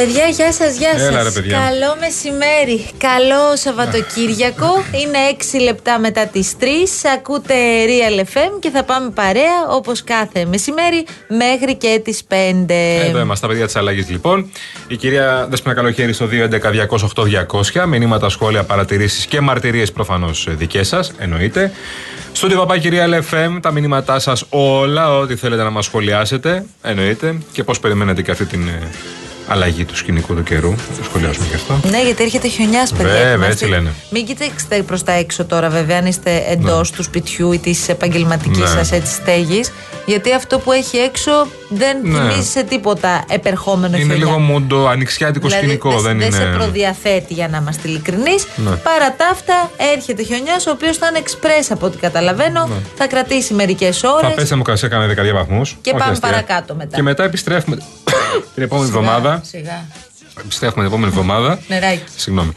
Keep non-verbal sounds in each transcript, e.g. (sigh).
Παιδιά, γεια σας, γεια σας. Έλα, ρε, παιδιά. Καλό μεσημέρι. Καλό Σαββατοκύριακο. Είναι 6 λεπτά μετά τις 3. Ακούτε Real FM και θα πάμε παρέα όπως κάθε μεσημέρι μέχρι και τις 5. Εδώ είμαστε τα παιδιά της αλλαγής λοιπόν. Η κυρία Δέσποινα Καλοχέρη στο 211-208-200. Μηνύματα, σχόλια, παρατηρήσεις και μαρτυρίες προφανώς δικές σας, εννοείται. Στο παπά κυρία LFM, τα μηνύματά σας όλα, ό,τι θέλετε να μας σχολιάσετε, εννοείται. Και πώς περιμένετε και αυτή την ε, αλλαγή του σκηνικού του καιρού. Θα το σχολιάσουμε και αυτό. Ναι, γιατί έρχεται χιονιάς, παιδιά. Βέβαια, Είμαστε- έτσι λένε. Μην κοιτάξετε προς τα έξω τώρα, βέβαια, αν είστε εντός του σπιτιού ή της επαγγελματικής Ναι. σας έτσι στέγης. Γιατί αυτό που έχει έξω δεν Ναι. θυμίζει σε τίποτα επερχόμενο Είναι χιονιά. λίγο μούντο, ανοιξιάτικο Δηλαδή, σκηνικό. δεν- δεν δεν είναι. σε προδιαθέτει για να είμαστε ειλικρινείς. Ναι. Παρά τα αυτά, έρχεται χιονιάς, ο οποίος θα είναι εξπρέ από ό,τι καταλαβαίνω. Ναι. Θα κρατήσει μερικές Θα ώρες. πέσει θερμοκρασία κανένα δεκαετία βαθμούς. Και πάμε παρακάτω μετά. Και μετά επιστρέφουμε την επόμενη εβδομάδα. Σιγά. Επιστρέφουμε την επόμενη εβδομάδα. Νεράκι. Συγγνώμη.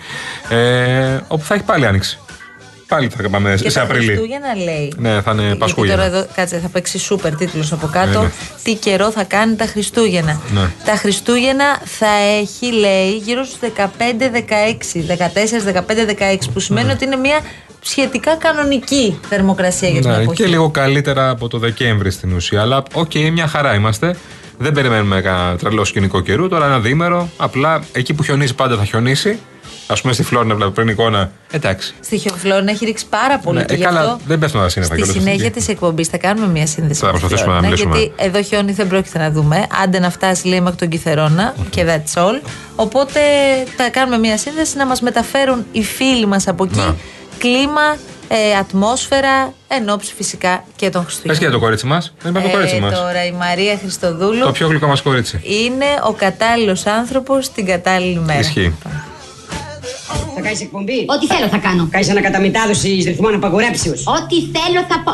Ε, όπου θα έχει πάλι άνοιξη. Πάλι θα πάμε Και σε τα Απρίλη. Χριστούγεννα λέει. Ναι, θα είναι Γιατί Πασχούγεννα. τώρα εδώ, κάτσε, θα παίξει σούπερ τίτλος από κάτω. Ναι, ναι. Τι καιρό θα κάνει τα Χριστούγεννα. Ναι. Τα Χριστούγεννα θα έχει, λέει, γύρω στους 15-16. 14-15-16, που σημαίνει ότι είναι μια σχετικά κανονική θερμοκρασία για την Ναι, εποχή. και λίγο καλύτερα από το Δεκέμβρη στην ουσία. Αλλά οκ, μια χαρά είμαστε. Δεν περιμένουμε κανένα τρελό σκηνικό καιρού. Τώρα ένα διήμερο. Απλά εκεί που χιονίζει πάντα θα χιονίσει. Α πούμε στη Φλόρινα, βλέπω πριν εικόνα. Εντάξει. Στη Χιοφλόρινα έχει ρίξει πάρα πολύ Ναι, και ε, γι' καλά, αυτό δεν πέφτουν τα σύννεφα Στη κιόλας συνέχεια εκεί. της εκπομπής θα κάνουμε μια σύνδεση. Θα με τη προσπαθήσουμε να Φλόρινα, μιλήσουμε. Γιατί εδώ χιόνι δεν πρόκειται να δούμε. Άντε να φτάσει, λέει, μέχρι τον Κιθερώνα και that's all. Οπότε θα κάνουμε μια σύνδεση να μας μεταφέρουν οι φίλοι μας από εκεί Να. κλίμα, ε, ατμόσφαιρα, εν ώψη φυσικά και των Πες και Χριστούγεννων. για το κορίτσι μας. Δεν υπάρχει το κορίτσι Ε, μας. τώρα η Μαρία Χριστοδούλου Το πιο γλυκό μας κορίτσι. είναι ο κατάλληλος άνθρωπος την κατάλληλη μέρα. Ισχύει. Θα κάνεις εκπομπή; Ό,τι θέλω θα κάνω. Κάνεις ανακαταμετάδοση ρυθμών απαγορέψεω. Ό,τι θέλω θα πω.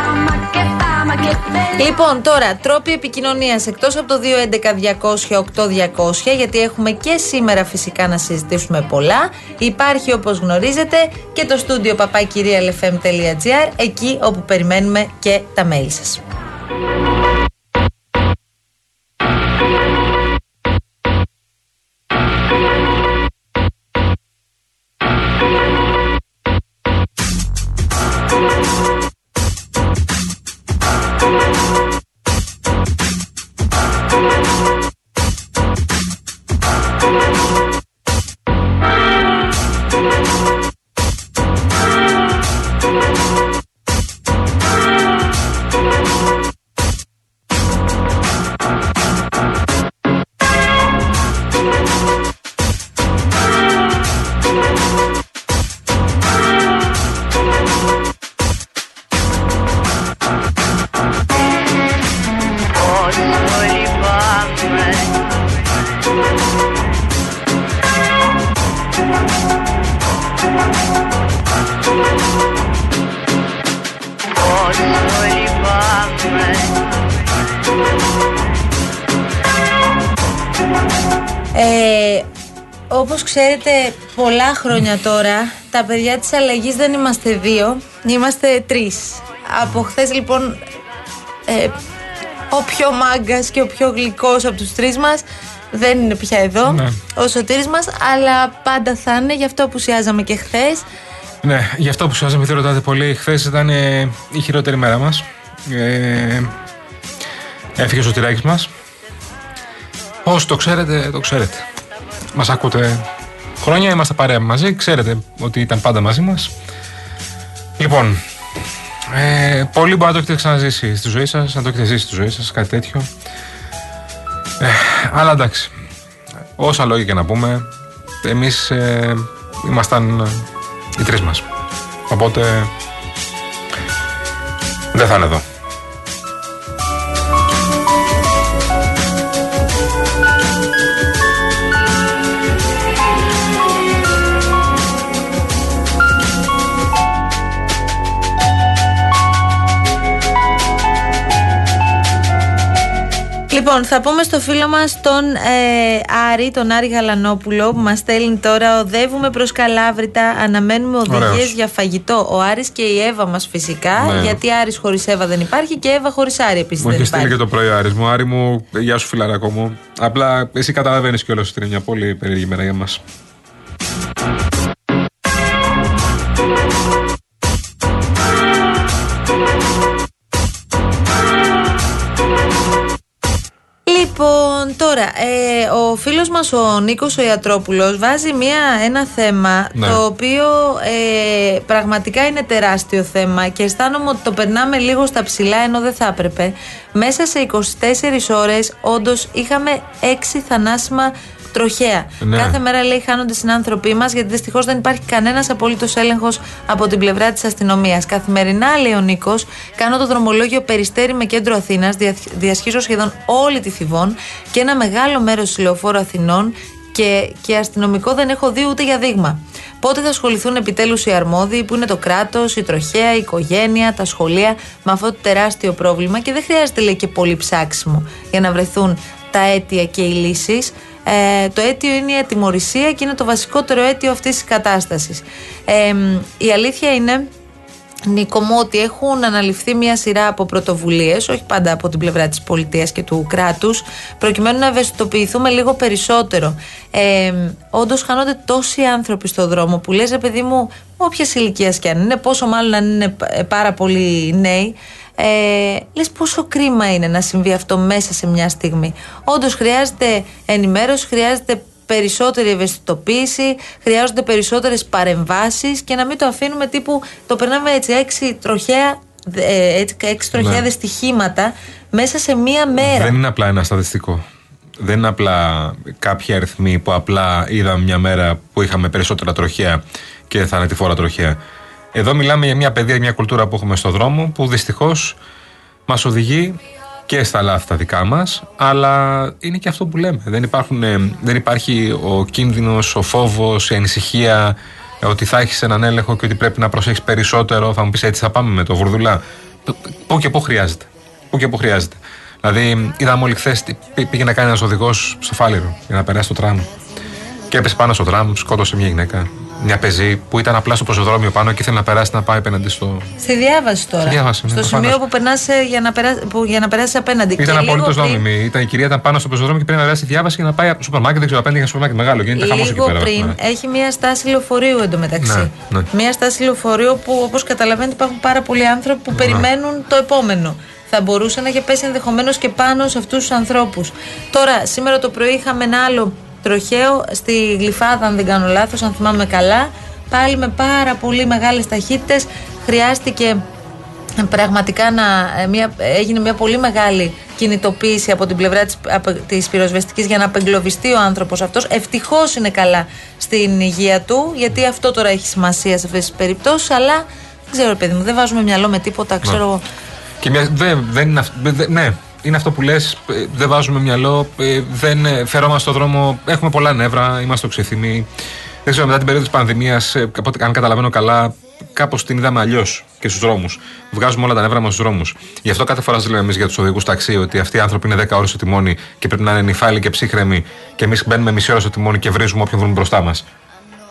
Λοιπόν, τώρα τρόποι επικοινωνίας εκτός από το 211-200-8200, γιατί έχουμε και σήμερα φυσικά να συζητήσουμε πολλά. Υπάρχει όπως γνωρίζετε και το στούντιο papakirialfm.gr, εκεί όπου περιμένουμε και τα mail σας. Ξέρετε πολλά χρόνια τώρα τα παιδιά της αλλαγής δεν είμαστε δύο, είμαστε τρεις. Από χθες λοιπόν ε, ο πιο μάγκας και ο πιο γλυκός από τους τρεις μας δεν είναι πια εδώ, Ναι. ο Σωτήρης μας, αλλά πάντα θα είναι, γι' αυτό απουσιάζαμε και χθες. Ναι, γι' αυτό που σας μην ρωτάτε πολύ. Χθες ήταν ε, η χειρότερη μέρα μας. Ε, έφυγε ο σωτηράκης μας Όσοι το ξέρετε, το ξέρετε. Μας ακούτε χρόνια, είμαστε παρέα μαζί. Ξέρετε ότι ήταν πάντα μαζί μας Λοιπόν, ε, πολλοί μπορεί να το έχετε ξαναζήσει στη ζωή σας, να το έχετε ζήσει στη ζωή σας, κάτι τέτοιο. Αλλά εντάξει. Όσα λόγια και να πούμε, εμείς ε, ήμασταν ε, οι τρεις μας. Οπότε. Δεν θα είναι εδώ. Λοιπόν, θα πούμε στο φίλο μας τον ε, Άρη, τον Άρη Γαλανόπουλο, που μας στέλνει τώρα. Οδεύουμε προς Καλάβρητα, αναμένουμε οδηγίες Ωραίος. για φαγητό. Ο Άρης και η Εύα μας φυσικά. Ναι. Γιατί Άρης χωρίς Εύα δεν υπάρχει και Εύα χωρίς Άρη επίσης Μου δεν έχει στείλει υπάρχει. και το πρωί ο Άρης μου. Άρη μου, γεια σου φιλαράκο μου. Απλά εσύ καταλαβαίνεις κιόλας ότι είναι μια πολύ περίεργη μέρα για μας. Τώρα, ε, ο φίλος μας ο Νίκος ο Ιατρόπουλος βάζει μια, ένα θέμα Ναι. το οποίο ε, πραγματικά είναι τεράστιο θέμα και αισθάνομαι ότι το περνάμε λίγο στα ψηλά ενώ δεν θα έπρεπε. Μέσα σε 24 ώρες όντως είχαμε 6 θανάσιμα τροχαία. Ναι. Κάθε μέρα λέει χάνονται συνάνθρωποι μας γιατί δυστυχώς δεν υπάρχει κανένας απολύτως έλεγχος από την πλευρά της αστυνομίας. Καθημερινά, λέει ο Νίκος, κάνω το δρομολόγιο Περιστέρη με κέντρο Αθήνας, διασχίζω σχεδόν όλη τη Θηβών και ένα μεγάλο μέρος του λεωφόρου Αθηνών και, και αστυνομικό δεν έχω δει ούτε για δείγμα. Πότε θα ασχοληθούν επιτέλους οι αρμόδιοι, που είναι το κράτος, η τροχέα, η οικογένεια, τα σχολεία, με αυτό το τεράστιο πρόβλημα; Και δεν χρειάζεται, λέει, και πολύ ψάξιμο για να βρεθούν τα αίτια και οι λύσεις. Ε, το αίτιο είναι η ατιμορρησία και είναι το βασικότερο αίτιο αυτής της κατάστασης. Ε, η αλήθεια είναι Νίκο μου ότι έχουν αναλυφθεί μια σειρά από πρωτοβουλίες, όχι πάντα από την πλευρά της πολιτείας και του κράτους, προκειμένου να ευαισθητοποιηθούμε λίγο περισσότερο. Ε, Όντως, χάνονται τόσοι άνθρωποι στον δρόμο που λες, ρε παιδί μου, όποια ηλικία και αν είναι, πόσο μάλλον αν είναι ε, πάρα πολύ νέοι, ε, λες πόσο κρίμα είναι να συμβεί αυτό μέσα σε μια στιγμή. Όντως χρειάζεται ενημέρωση, χρειάζεται περισσότερη ευαισθητοποίηση, χρειάζονται περισσότερες παρεμβάσεις και να μην το αφήνουμε τύπου το περνάμε έτσι έξι τροχαία, ε, έτσι, έξι τροχαία Ναι. δυστυχήματα μέσα σε μία μέρα. Δεν είναι απλά ένα στατιστικό. Δεν είναι απλά κάποιοι αριθμοί που απλά είδαμε μια μέρα που είχαμε περισσότερα τροχαία και θανατηφόρα τροχαία. Εδώ μιλάμε για μια παιδεία, μια κουλτούρα που έχουμε στο δρόμο που δυστυχώς μας οδηγεί και στα λάθη τα δικά μας, αλλά είναι και αυτό που λέμε. Δεν, υπάρχουν, ε, δεν υπάρχει ο κίνδυνος, ο φόβος, η ανησυχία ε, ότι θα έχεις έναν έλεγχο και ότι πρέπει να προσέχεις περισσότερο. Θα μου πεις έτσι θα πάμε με το βουρδουλά. Το- Πού και πού χρειάζεται. Πού και πού χρειάζεται. Δηλαδή, είδαμε όλοι χθες πήγε να κάνει ένας οδηγός στο Φάληρο για να περάσει το τραμ. Και έπεσε πάνω στο τραμ, σκότωσε μια γυναίκα. Μια πεζή που ήταν απλά στο πεζοδρόμιο πάνω και ήθελε να περάσει να πάει απέναντι στο. Στη διάβαση τώρα. Στη διάβαση, ναι, στο προφανώς. σημείο που περνάς ε, για να, περάσει, που, για να περάσει απέναντι. Ήταν Και λίγο απολύτως πριν- νόμιμη. Ήταν, η κυρία ήταν πάνω στο πεζοδρόμιο και πρέπει να περάσει διάβαση για να πάει από το σούπερ μάρκετ. Δεν ξέρω, απέναντι για σούπερ μάρκετ μεγάλο. Γίνεται χαμός εκεί Λίγο πέρα. πριν Ναι. έχει μια στάση λεωφορείου εντωμεταξύ. Ναι, ναι. Μια στάση λεωφορείου που όπως καταλαβαίνετε υπάρχουν πάρα πολλοί άνθρωποι που περιμένουν το επόμενο. Θα μπορούσε να έχει πέσει ενδεχομένως και πάνω σε αυτούς τους ανθρώπους. Τώρα, σήμερα το πρωί είχαμε ένα άλλο τροχαίο στη Γλυφάδα, αν δεν κάνω λάθος, αν θυμάμαι καλά. Πάλι με πάρα πολύ μεγάλες ταχύτητες. Χρειάστηκε πραγματικά να, ε, μια, έγινε μια πολύ μεγάλη κινητοποίηση από την πλευρά της, από, της πυροσβεστικής για να απεγκλωβιστεί ο άνθρωπος αυτός. Ευτυχώς είναι καλά στην υγεία του, γιατί αυτό τώρα έχει σημασία σε αυτές τις περιπτώσεις, αλλά δεν ξέρω παιδί μου, δεν βάζουμε μυαλό με τίποτα, ξέρω εγώ. Και μια, δεν, δεν είναι αυ- δεν- ναι, είναι αυτό που λες. Δεν βάζουμε μυαλό. ε, Δεν ε, φερόμαστε στον δρόμο. Έχουμε πολλά νεύρα. Είμαστε οξυθυμοί. Δεν ξέρω, μετά την περίοδος της πανδημίας, αν καταλαβαίνω καλά, κάπως την είδαμε αλλιώς και στους δρόμους. Βγάζουμε όλα τα νεύρα μας στους δρόμους. Γι' αυτό κάθε φορά λέμε εμείς για τους οδηγούς ταξί ότι αυτοί οι άνθρωποι είναι 10 ώρες στο τιμόνι και πρέπει να είναι νυφάλοι και ψύχρεμοι και εμείς μπαίνουμε μισή ώρα στο τιμόνι και βρίζουμε όποιον βρούμε μπροστά μας.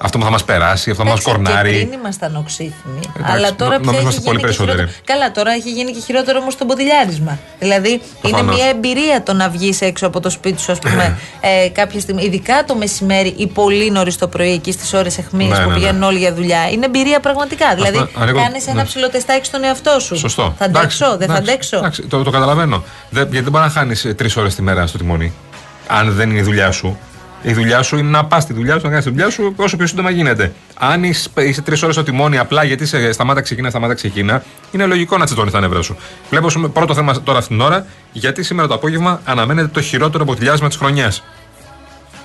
Αυτό που θα μας περάσει, αυτό που θα μας Εντάξει, Και κορνάρει. πριν ήμασταν οξύθυμοι. Εντάξει, αλλά τώρα νο- πια νομίζω έχει είμαστε πολύ γίνει και χειρότερο. περισσότεροι. Καλά, τώρα έχει γίνει και χειρότερο όμως το μποτιλιάρισμα. Δηλαδή είναι Προφανώς. μια εμπειρία το να βγεις έξω από το σπίτι σου, ας πούμε, ε, κάποια στιγμή. Ειδικά το μεσημέρι ή πολύ νωρίς το πρωί, εκεί στις ώρες αιχμή Ναι, που ναι, ναι. πηγαίνουν όλοι για δουλειά. Είναι εμπειρία πραγματικά. Δηλαδή ανοίγω- κάνεις ένα ναι. ψηλό τεστάκι στον εαυτό σου. Σωστό. Θα Εντάξει, αντέξω, δεν θα εντάξει, αντέξω; εντάξει, το, το καταλαβαίνω. Δεν, γιατί δεν μπορεί να χάνεις τρεις ώρες τη μέρα στο τιμόνι. Αν δεν είναι η δουλειά σου. Η δουλειά σου είναι να πας στη δουλειά σου, να κάνεις τη δουλειά σου όσο πιο σύντομα γίνεται. Αν είσαι, είσαι τρεις ώρες στο τιμόνι απλά γιατί σε σταμάτα ξεκινά, σταμάτα ξεκινά, είναι λογικό να τσιτώνεις τα νεύρα σου. Βλέπω σου- πρώτο θέμα τώρα αυτήν την ώρα, γιατί σήμερα το απόγευμα αναμένεται το χειρότερο μποτιλιάσμα της χρονιάς.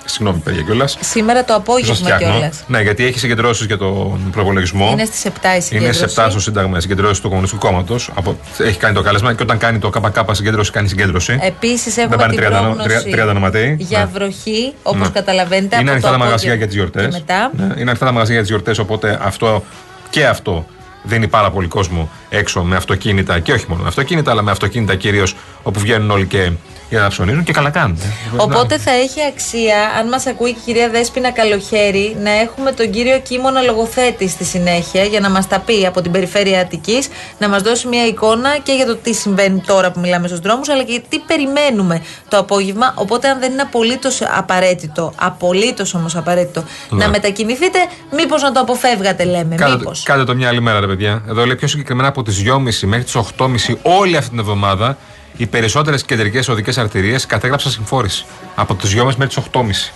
Συγγνώμη, παιδιά κιόλας. Σήμερα το απόγευμα κιόλας. Ναι, γιατί έχει συγκεντρώσεις για τον προπολογισμό. Είναι στις 7 η Είναι συγκέντρωση. σε 7 στο Σύνταγμα συγκεντρώσει του Κομμουνιστικού Κόμματος. Έχει κάνει το κάλεσμα και όταν κάνει το ΚΚ συγκέντρωση, κάνει συγκέντρωση. Επίσης Δεν έχουμε πάνε την 30 νο- πρόγνωση 30 ονοματέοι. για Ναι. βροχή, όπως Ναι. καταλαβαίνετε. Είναι από ανοιχτά το τα μαγαζιά απόγευμα για τις γιορτές. Και μετά. είναι ανοιχτά τα μαγαζιά για τις γιορτές, οπότε αυτό και αυτό δίνει πάρα πολύ κόσμο έξω με αυτοκίνητα και όχι μόνο με αυτοκίνητα, αλλά με αυτοκίνητα κυρίως όπου βγαίνουν όλοι και για να ψωνίζουν και καλά κάνουν. Οπότε θα έχει αξία, αν μας ακούει και η κυρία Δέσποινα Καλοχέρη, να έχουμε τον κύριο Κίμωνα λογοθέτη στη συνέχεια για να μας τα πει από την περιφέρεια Αττικής, να μας δώσει μια εικόνα και για το τι συμβαίνει τώρα που μιλάμε στους δρόμους, αλλά και τι περιμένουμε το απόγευμα. Οπότε, αν δεν είναι απολύτως απαραίτητο, απολύτως όμως απαραίτητο, Ναι. να μετακινηθείτε, μήπως να το αποφεύγατε, λέμε. Κάντε, Μήπως. κάντε το μια άλλη μέρα, ρε παιδιά. Εδώ λέει πιο συγκεκριμένα από τις 2.30 μέχρι τις 8.30 όλη αυτή την εβδομάδα οι περισσότερες κεντρικές οδικές αρτηρίες κατέγραψαν συμφόρηση. Από τι 2.30 μέχρι τις 8.30.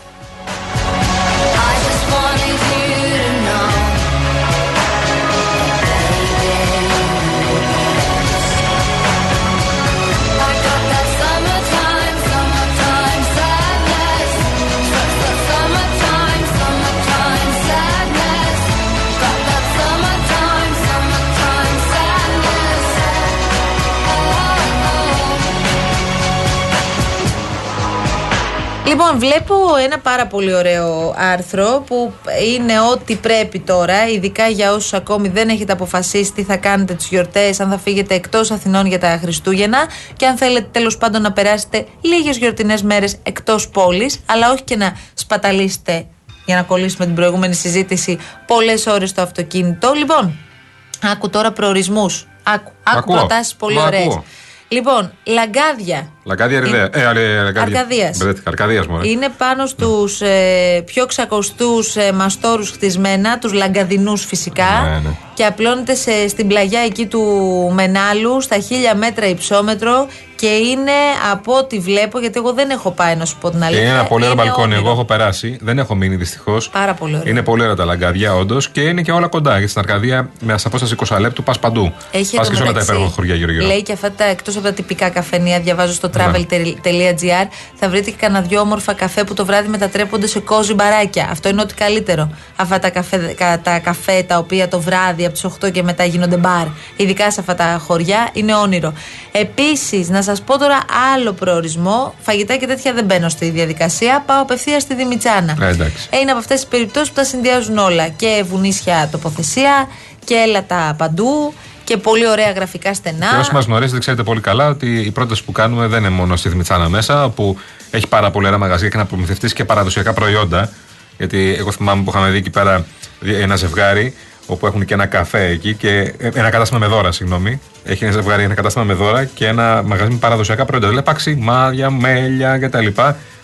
Λοιπόν, βλέπω ένα πάρα πολύ ωραίο άρθρο που είναι ό,τι πρέπει τώρα, ειδικά για όσους ακόμη δεν έχετε αποφασίσει τι θα κάνετε τι γιορτές, αν θα φύγετε εκτός Αθηνών για τα Χριστούγεννα και αν θέλετε τέλος πάντων να περάσετε λίγες γιορτινές μέρες εκτός πόλης, αλλά όχι και να σπαταλίσετε, για να κολλήσουμε την προηγούμενη συζήτηση, πολλές ώρες στο αυτοκίνητο. Λοιπόν, άκου τώρα προορισμούς. Άκου, άκου Ακούω. προτάσεις πολύ Μα ωραίες. ακούω. Λοιπόν, λαγκάδια. Λαγκάδια Ριδέα. Ε, ε, ε, Λαγκάδια. Αρκαδίας. Μπερδεύτηκα, Αρκαδίας, μωρέ. Είναι πάνω στους ε, πιο ξακοστούς ε, μαστόρους χτισμένα, τους λαγκαδινούς φυσικά. Ναι, ναι. Και απλώνεται σε, στην πλαγιά εκεί του Μενάλου, στα χίλια μέτρα υψόμετρο. Και είναι από ό,τι βλέπω, γιατί εγώ δεν έχω πάει να σου πω την Και αλήθεια. είναι ένα πολύ ωραίο είναι μπαλκόνι. όνειρο. Εγώ έχω περάσει. Δεν έχω μείνει δυστυχώς. Πάρα πολύ ωραίο. Είναι πολύ ωραία τα λαγκάδια, όντως. Και είναι και όλα κοντά. Γιατί στην Αρκαδία με απόσταση 20 λεπτού πας παντού. Έχει πας και σε όλα τα εντωμεταξύ, υπέροχα χωριά γύρω-γύρω. Λέει και αυτά τα εκτός από τα τυπικά καφενεία, διαβάζω στο Ναι. travel.gr, θα βρείτε και κανένα δυο όμορφα καφέ που το βράδυ μετατρέπονται σε κόζι μπαράκια. Αυτό είναι ό,τι καλύτερο. Αυτά τα καφέ, κα- τα καφέ τα οποία το βράδυ από τι 8 και μετά γίνονται μπαρ. Ειδικά σε αυτά τα χωριά είναι όνειρο. Επίση, να σα πω τώρα άλλο προορισμό. Φαγητά και τέτοια δεν μπαίνω στη διαδικασία. Πάω απευθεία στη Δημητσάνα. Ε, εντάξει. Ε, Είναι από αυτέ τι περιπτώσει που τα συνδυάζουν όλα. Και βουνίσια τοποθεσία και έλατα παντού και πολύ ωραία γραφικά στενά. Και όσοι μας γνωρίζετε, ξέρετε πολύ καλά ότι η πρόταση που κάνουμε δεν είναι μόνο στη Δημητσάνα μέσα, που έχει πάρα πολλά ωραία μαγαζιά και να προμηθευτεί και παραδοσιακά προϊόντα. Γιατί εγώ θυμάμαι που είχαμε δει εκεί πέρα ένα ζευγάρι, όπου έχουν και ένα καφέ εκεί, και ε, ένα κατάστημα με δώρα, συγγνώμη. Έχει ένα ζευγάρι, ένα κατάστημα με δώρα και ένα μαγαζί με παραδοσιακά προϊόντα. Δηλαδή παξιμάδια, μέλια κτλ.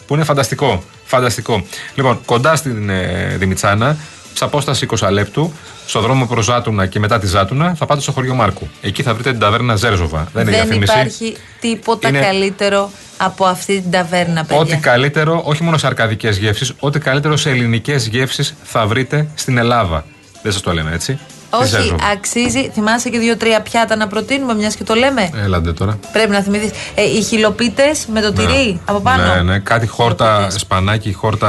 Που είναι φανταστικό. Φανταστικό. Λοιπόν, κοντά στην ε, Δημητσάνα, σε απόστασης 20 λεπτού, στο δρόμο προς Ζάτουνα και μετά της Ζάτουνα, θα πάτε στο χωριό Μάρκου. Εκεί θα βρείτε την ταβέρνα Ζέρζοβα. Δεν είναι Δεν διαφήμιση. υπάρχει τίποτα Είναι- καλύτερο από αυτή την ταβέρνα, παιδιά. Ό,τι καλύτερο, όχι μόνο σε αρκαδικές γεύσεις, ό,τι καλύτερο σε ελληνικές γεύσεις θα βρείτε στην Ελλάδα. Δεν σας το λέμε έτσι. Τη Όχι, Ζέρζοβα. αξίζει. Θυμάσαι και δύο-τρία πιάτα να προτείνουμε, μιας και το λέμε; Έλαντε τώρα. Πρέπει να θυμηθείς. Ε, οι χιλοπίτες με το τυρί από πάνω. Ναι, ναι, κάτι χόρτα, Χιλοπίτες. σπανάκι, χόρτα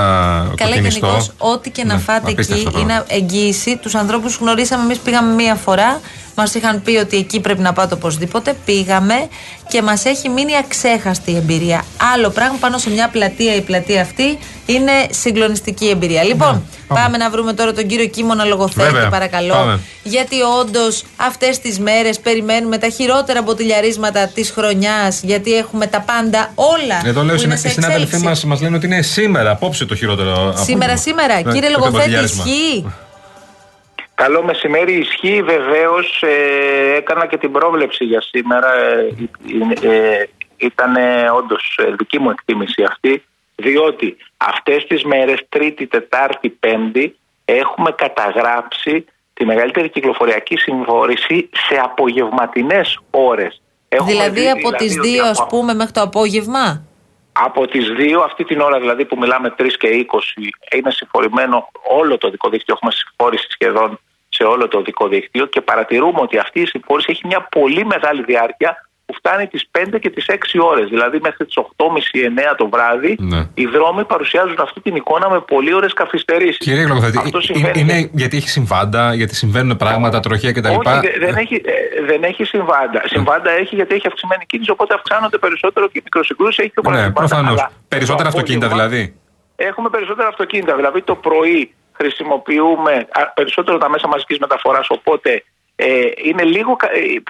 Καλά, κοκκινιστό. γενικώς, ό,τι και να Ναι, φάτε απίστευτο εκεί πράγμα. είναι εγγύηση. Τους ανθρώπους γνωρίσαμε, εμείς πήγαμε μία φορά. Μας είχαν πει ότι εκεί πρέπει να πάτε οπωσδήποτε. Πήγαμε και μας έχει μείνει αξέχαστη η εμπειρία. Άλλο πράγμα πάνω σε μια πλατεία, η πλατεία αυτή είναι συγκλονιστική εμπειρία. Λοιπόν, Ναι, πάμε. πάμε. να βρούμε τώρα τον κύριο Κίμωνα Λογοθέτη, Βέβαια, παρακαλώ. πάμε. Γιατί όντως αυτές τις μέρες περιμένουμε τα χειρότερα μποτιλιαρίσματα της χρονιάς. Γιατί έχουμε τα πάντα όλα. Εδώ λέω που είναι οι σε συνάδελφοί εξέλιξη. μας μας λένε ότι είναι σήμερα, απόψε το χειρότερο. Σήμερα, απόγευμα. σήμερα. Ναι, Κύριε το Λογοθέτη, μποτιλιάρισμα. ισχύει; Καλό μεσημέρι, ισχύει βεβαίως. Ε, έκανα και την πρόβλεψη για σήμερα. Ε, ε, ήταν όντως δική μου εκτίμηση αυτή, διότι αυτές τις μέρες, Τρίτη, Τετάρτη, Πέμπτη, έχουμε καταγράψει τη μεγαλύτερη κυκλοφοριακή συμφόρηση σε απογευματινές ώρες. Έχουμε Δηλαδή δει από τις ότι 2 ας από- πούμε μέχρι το απόγευμα; Από τις δύο, αυτή την ώρα δηλαδή που μιλάμε 3 και 20, είναι συμφορημένο όλο το δικό δίκτυο. Έχουμε συμφόρηση σχεδόν σε όλο το δικό δίκτυο και παρατηρούμε ότι αυτή η συμφόρηση έχει μια πολύ μεγάλη διάρκεια που φτάνει τις 5 και τις 6 ώρες. Δηλαδή μέχρι τις 8.30-9 το βράδυ Ναι. οι δρόμοι παρουσιάζουν αυτή την εικόνα με πολύ ώρες καθυστερήσεις. Κύριε Γλωκοθέτη, Αυτό ε, συμβαίνει είναι γιατί έχει συμβάντα, γιατί συμβαίνουν πράγματα, τροχαία κτλ. όχι, δε- δεν έχει, ε, δεν έχει συμβάντα. Συμβάντα έχει γιατί έχει αυξημένη κίνηση, οπότε αυξάνονται περισσότερο και οι μικροσυγκρούσεις. Έχει και πολλά Ναι, συμβάντα, προφανώ. αλλά Περισσότερα το αυτοκίνητα απόγευμα δηλαδή. Έχουμε περισσότερα αυτοκίνητα. Δηλαδή το πρωί χρησιμοποιούμε α, περισσότερο τα μέσα μαζικής μεταφοράς, οπότε ε, είναι λίγο, κα- ε,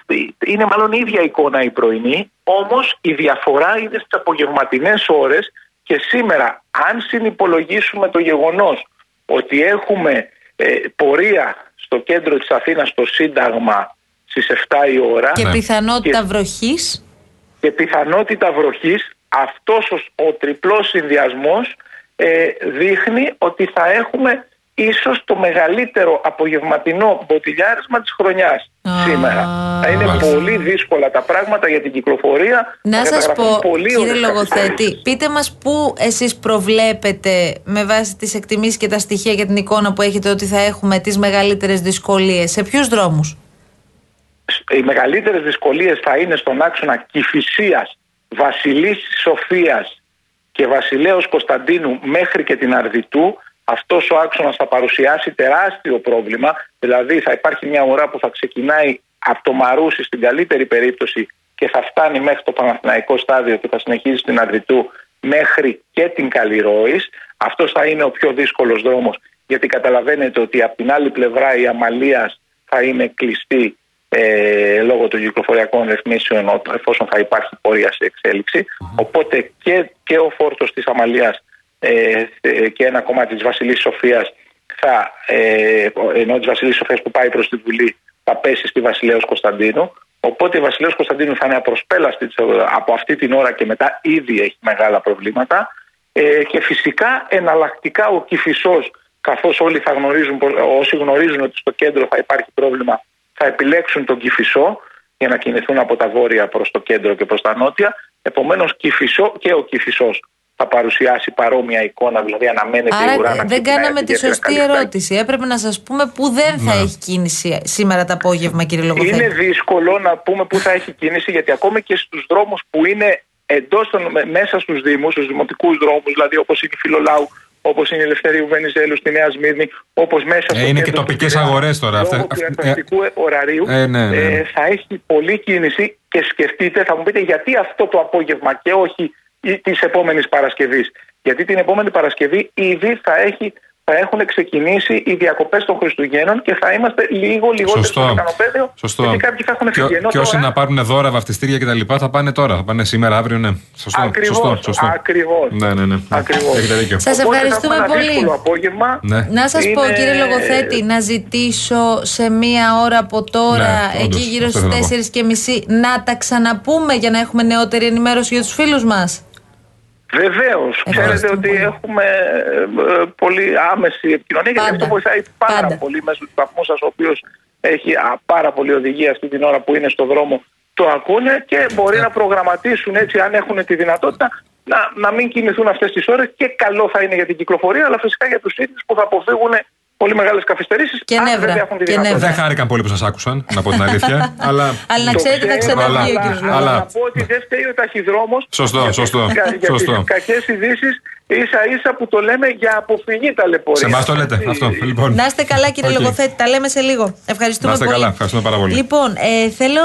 είναι μάλλον η ίδια εικόνα η πρωινή, όμως η διαφορά είναι στις απογευματινές ώρες και σήμερα αν συνυπολογίσουμε το γεγονός ότι έχουμε ε, πορεία στο κέντρο της Αθήνας στο Σύνταγμα στις 7 η ώρα Και Ναι. πιθανότητα Και- βροχής. και πιθανότητα βροχής αυτός ο, ο τριπλός συνδυασμός ε, δείχνει ότι θα έχουμε ίσως το μεγαλύτερο απογευματινό μποτιλιάρισμα της χρονιάς Α, σήμερα. Θα είναι μάλιστα. πολύ δύσκολα τα πράγματα για την κυκλοφορία. Να θα σας καταγραφούν πω, πολύ κύριε ώρες Λογοθέτη, καθυστέρησης. πείτε μας πού εσείς προβλέπετε με βάση τις εκτιμήσεις και τα στοιχεία για την εικόνα που έχετε ότι θα έχουμε τις μεγαλύτερες δυσκολίες. Σε ποιους δρόμους; οι μεγαλύτερες δυσκολίες θα είναι στον άξονα Κηφισίας, Βασιλής Σοφίας και Βασιλέως Κωνσταντίνου μέχρι και την Αρδιτού. Αυτός ο άξονας θα παρουσιάσει τεράστιο πρόβλημα, δηλαδή θα υπάρχει μια ουρά που θα ξεκινάει από το Μαρούσι στην καλύτερη περίπτωση και θα φτάνει μέχρι το Παναθηναϊκό στάδιο και θα συνεχίζει στην Αρδιτού μέχρι και την Καλλιρόης. Αυτός θα είναι ο πιο δύσκολος δρόμος γιατί καταλαβαίνετε ότι από την άλλη πλευρά η Αμαλίας θα είναι κλειστή ε, λόγω των κυκλοφοριακών ρυθμίσεων ο- εφόσον θα υπάρχει πορεία σε εξέλιξη. Οπότε και, και ο φόρτος της Αμαλίας ε, ε, και ένα κομμάτι της Βασιλής Σοφίας θα, ε, ενώ της Βασιλής Σοφίας που πάει προς τη Βουλή θα πέσει στη Βασιλέως Κωνσταντίνου. Οπότε η Βασιλέως Κωνσταντίνου θα είναι απροσπέλαστης της- από αυτή την ώρα και μετά ήδη έχει μεγάλα προβλήματα. Ε, και φυσικά εναλλακτικά ο Κηφισός καθώς όλοι θα γνωρίζουν, όσοι γνωρίζουν ότι στο κέντρο θα υπάρχει πρόβλημα θα επιλέξουν τον Κηφισό για να κινηθούν από τα βόρεια προς το κέντρο και προς τα νότια. Επομένως Κηφισό και ο Κηφισός θα παρουσιάσει παρόμοια εικόνα, δηλαδή αναμένεται η ουρά Άρα να ε, δεν ξεκινάει κάναμε από τη ιδιαίτερα σωστή καλή ερώτηση. Έπρεπε να σας πούμε που δεν θα Ναι. έχει κίνηση σήμερα το απόγευμα κύριε Είναι Λογοθέτη. δύσκολο να πούμε πού θα έχει κίνηση γιατί ακόμη και στους δρόμους που είναι εντός των, με- μέσα στους δήμους, στους δημοτικούς δρόμους, δηλαδή όπως είναι η Φιλολάου, όπως είναι η Ελευθερίου Βενιζέλου στη Νέα Σμύρνη, όπως μέσα στο Ε, είναι και κέντρο του τοπικές Πειραιά, αγορές τώρα. Λόγω Αυτές- πυρασπιστικού ωραρίου Ε, ναι, ναι, ναι. ε, θα έχει πολλή κίνηση και σκεφτείτε, θα μου πείτε γιατί αυτό το απόγευμα και όχι της επόμενης Παρασκευής. Γιατί την επόμενη Παρασκευή ήδη θα, έχει, θα έχουν ξεκινήσει οι διακοπές των Χριστουγέννων και θα είμαστε λίγο λιγότερο στο Σωστό. μηχανοπαίδιο. Σωστό. Γιατί κάποιοι θα έχουν Και, φύγει. Ενώ και όσοι τώρα- να πάρουν δώρα, βαφτιστήρια κτλ. θα πάνε τώρα. Θα πάνε σήμερα, αύριο, ναι. Σωστό. Ακριβώς, σωστό, σωστό. ακριβώς. Ναι, ναι, ναι. Ακριβώς. Έχετε δίκιο. Σας Οπότε θα ευχαριστούμε έχουμε ένα πολύ. δύσκολο απόγευμα. Ναι. Να σας πω Είναι- κύριε Λογοθέτη να ζητήσω σε μία ώρα από τώρα Ναι, όντως, εκεί γύρω αυτό στις θέλω να πω. 4 και μισή να τα ξαναπούμε για να έχουμε νεότερη ενημέρωση για τους φίλους μας. Βεβαίως. Ξέρετε Ευχαριστούμε ότι πολύ. έχουμε ε, ε, πολύ άμεση επικοινωνία και Πάντα. αυτό βοηθάει πάρα Πάντα. πολύ μέσω του σταθμού σας, ο οποίος έχει α, πάρα πολύ οδηγία αυτή την ώρα που είναι στο δρόμο. Το ακούνε και μπορεί να προγραμματίσουν έτσι, αν έχουν τη δυνατότητα, να, να μην κινηθούν αυτές τις ώρες. Και καλό θα είναι για την κυκλοφορία, αλλά φυσικά για τους ίδιους που θα αποφύγουν πολύ μεγάλες καθυστερήσεις. Και νεύρα. Έχουν τη Και δυνατότητα. νεύρα. Δεν χάρηκαν πολύ που σας άκουσαν, να πω την (laughs) αλήθεια. αλλά. Αλλά να Το ξέρετε θα ξέρω, ξαναβγεί ο αλλά- κύριος αλλά, αλλά- να πω ότι δεν φταίει ο ταχυδρόμος Σωστό, για σωστό, τις κα- Για σωστό. τις κακές ειδήσεις ίσα ίσα που το λέμε για αποφυγή ταλαιπωρία. Σε εμάς το λέτε Έτσι. αυτό. Λοιπόν. Να είστε καλά κύριε Οκ. Λογοθέτη, τα λέμε σε λίγο. Ευχαριστούμε Να είστε πολύ. καλά, ευχαριστούμε πάρα πολύ. Λοιπόν, ε, θέλω,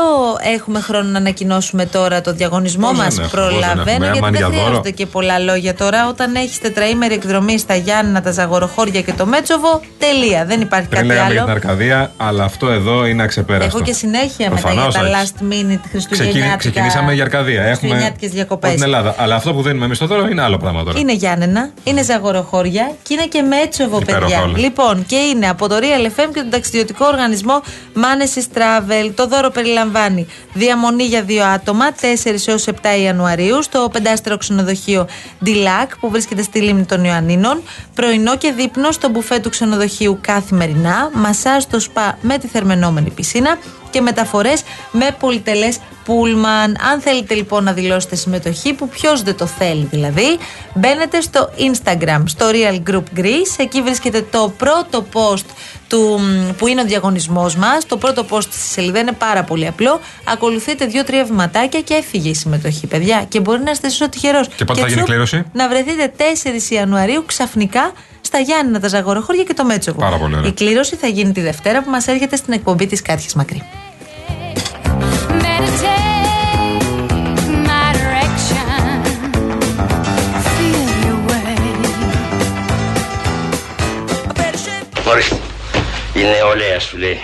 έχουμε χρόνο να ανακοινώσουμε τώρα το διαγωνισμό Πώς μας. δεν έχουμε, πώς δεν Προλαβαίνω, έχουμε. γιατί Άμα είναι δεν για δώρο. χρειάζονται και πολλά λόγια τώρα. Όταν έχεις τετραήμερη εκδρομή στα Γιάννα, τα Ζαγοροχώρια και το Μέτσοβο, τελεία. Δεν υπάρχει Πριν κάτι λέγαμε για την άλλο. Αρκαδία, αλλά αυτό εδώ είναι αξεπέραστο. Έχω και συνέχεια μετά για Προφανώς τα έχεις. last minute Χριστουγεννιάτικα. ξεκινήσαμε για Αρκαδία. Έχουμε Χριστουγεννιάτικες διακοπές. από την Ελλάδα. Αλλά αυτό που δίνουμε εμείς στο δώρο είναι άλλο πράγμα τώρα. Είναι Γιάννενα, είναι Ζαγοροχώρια και είναι και Μέτσοβο, Υπέροχα παιδιά. όλα. Λοιπόν, και είναι από το Real FM και τον ταξιδιωτικό οργανισμό Manesis Travel. Το δώρο περιλαμβάνει διαμονή για δύο άτομα 4 έως 7 Ιανουαρίου στο πεντάστερο ξενοδοχείο Dilac που βρίσκεται στη λίμνη των Ιωαννίνων. Πρωινό και δείπνο στο μπουφέ του ξενοδοχείου καθημερινά. Μασάζ στο σπα με τη θερμενόμενη πισίνα και μεταφορές με πολυτελές πούλμαν. Αν θέλετε λοιπόν να δηλώσετε συμμετοχή, που ποιος δεν το θέλει δηλαδή, μπαίνετε στο Instagram, στο Real Group Greece. Εκεί βρίσκεται το πρώτο post του, μ, που είναι ο διαγωνισμός μας. Το πρώτο post στη σελίδα είναι πάρα πολύ απλό. Ακολουθείτε δύο-τρία βηματάκια και έφυγε η συμμετοχή, παιδιά. Και μπορεί να είστε εσείς ο τυχερός. Και πότε θα γίνει η κλήρωση; Να βρεθείτε 4 Ιανουαρίου ξαφνικά στα Γιάννηνα, τα Ζαγοροχώρια και το Μέτσοβο. Πάρα πολύ ωραία. Η κλήρωση θα γίνει τη Δευτέρα που μας έρχεται στην εκπομπή της Κάτια Μακρύ. Ορίστε. Η νεολαία σου λέει.